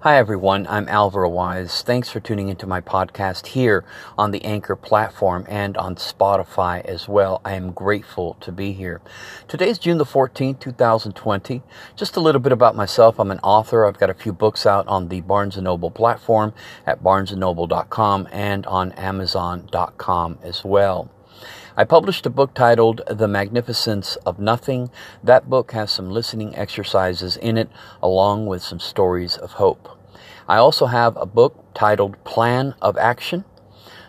Hi, everyone. I'm Alvaro Wise. Thanks for tuning into my podcast here on the Anchor platform and on Spotify as well. I am grateful to be here. Today is June the 14th, 2020. Just a little bit about myself. I'm an author. I've got a few books out on the Barnes & Noble platform at barnesandnoble.com and on amazon.com as well. I published a book titled The Magnificence of Nothing. That book has some listening exercises in it, along with some stories of hope. I also have a book titled Plan of Action.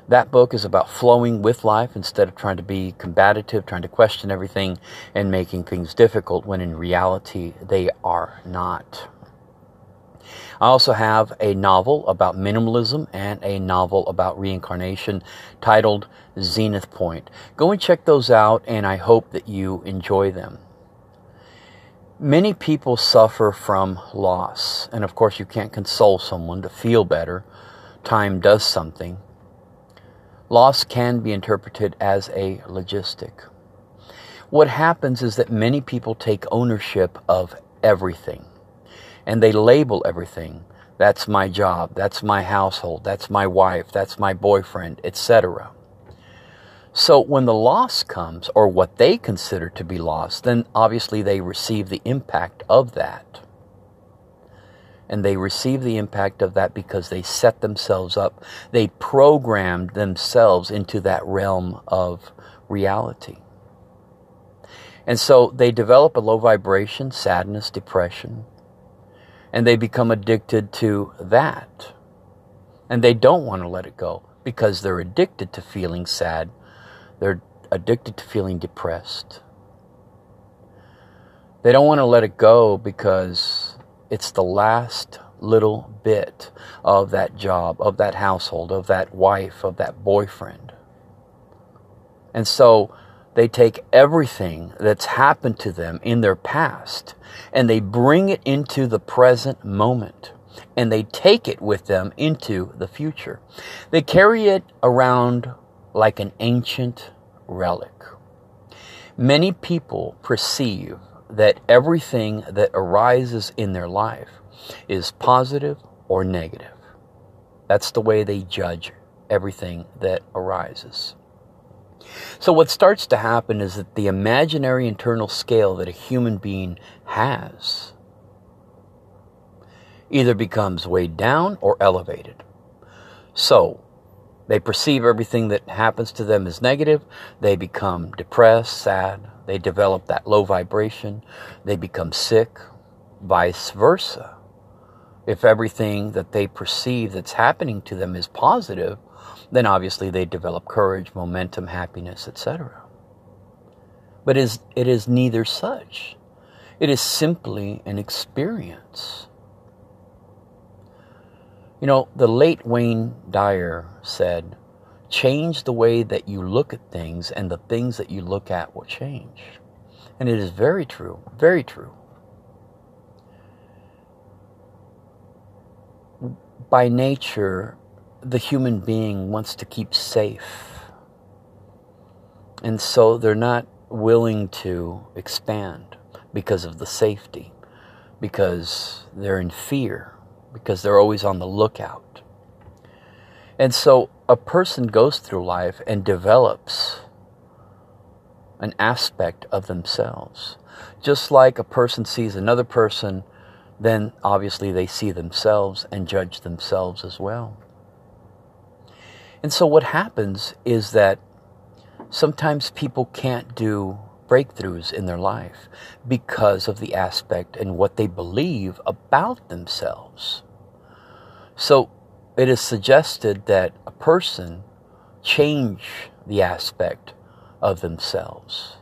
That book is about flowing with life instead of trying to be combative, trying to question everything, and making things difficult when in reality they are not. I also have a novel about minimalism and a novel about reincarnation titled Zenith Point. Go and check those out, and I hope that you enjoy them. Many people suffer from loss, and of course, you can't console someone to feel better. Time does something. Loss can be interpreted as a logistic. What happens is that many people take ownership of everything and they label everything. That's my job, that's my household, that's my wife, that's my boyfriend, etc. So when the loss comes, or what they consider to be loss, then obviously they receive the impact of that. And they receive the impact of that because they set themselves up. They programmed themselves into that realm of reality. And so they develop a low vibration, sadness, depression, and they become addicted to that. And they don't want to let it go because they're addicted to feeling sad. They're addicted to feeling depressed. They don't want to let it go because it's the last little bit of that job, of that household, of that wife, of that boyfriend. And so they take everything that's happened to them in their past and they bring it into the present moment and they take it with them into the future. They carry it around like an ancient relic. Many people perceive that everything that arises in their life is positive or negative. That's the way they judge everything that arises. So, what starts to happen is that the imaginary internal scale that a human being has either becomes weighed down or elevated. So, they perceive everything that happens to them as negative. They become depressed, sad. They develop that low vibration. They become sick, vice versa. If everything that they perceive that's happening to them is positive, then obviously they develop courage, momentum, happiness, etc. But it is, it is neither such. It is simply an experience. You know, the late Wayne Dyer said, change the way that you look at things, and the things that you look at will change. And it is very true, very true. By nature, the human being wants to keep safe. And so they're not willing to expand because of the safety, because they're in fear, because they're always on the lookout. And so a person goes through life and develops an aspect of themselves. Just like a person sees another person, then obviously they see themselves and judge themselves as well. And so what happens is that sometimes people can't do breakthroughs in their life because of the aspect and what they believe about themselves. So it is suggested that a person change the aspect of themselves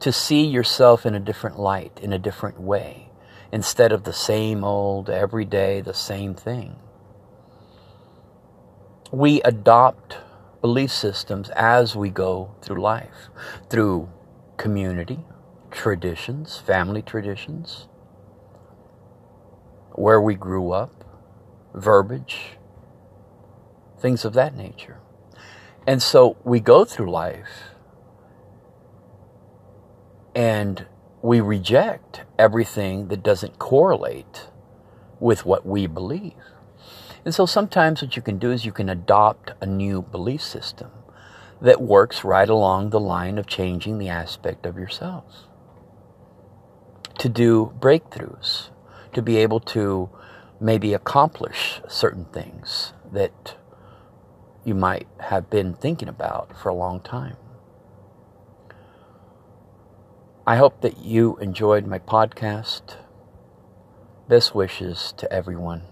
to see yourself in a different light, in a different way, instead of the same old, everyday, the same thing we adopt belief systems as we go through life, through community, traditions, family traditions, where we grew up, verbiage, things of that nature. And so we go through life and we reject everything that doesn't correlate with what we believe. And so sometimes what you can do is you can adopt a new belief system that works right along the line of changing the aspect of yourselves. To do breakthroughs, to be able to maybe accomplish certain things that you might have been thinking about for a long time. I hope that you enjoyed my podcast. Best wishes to everyone.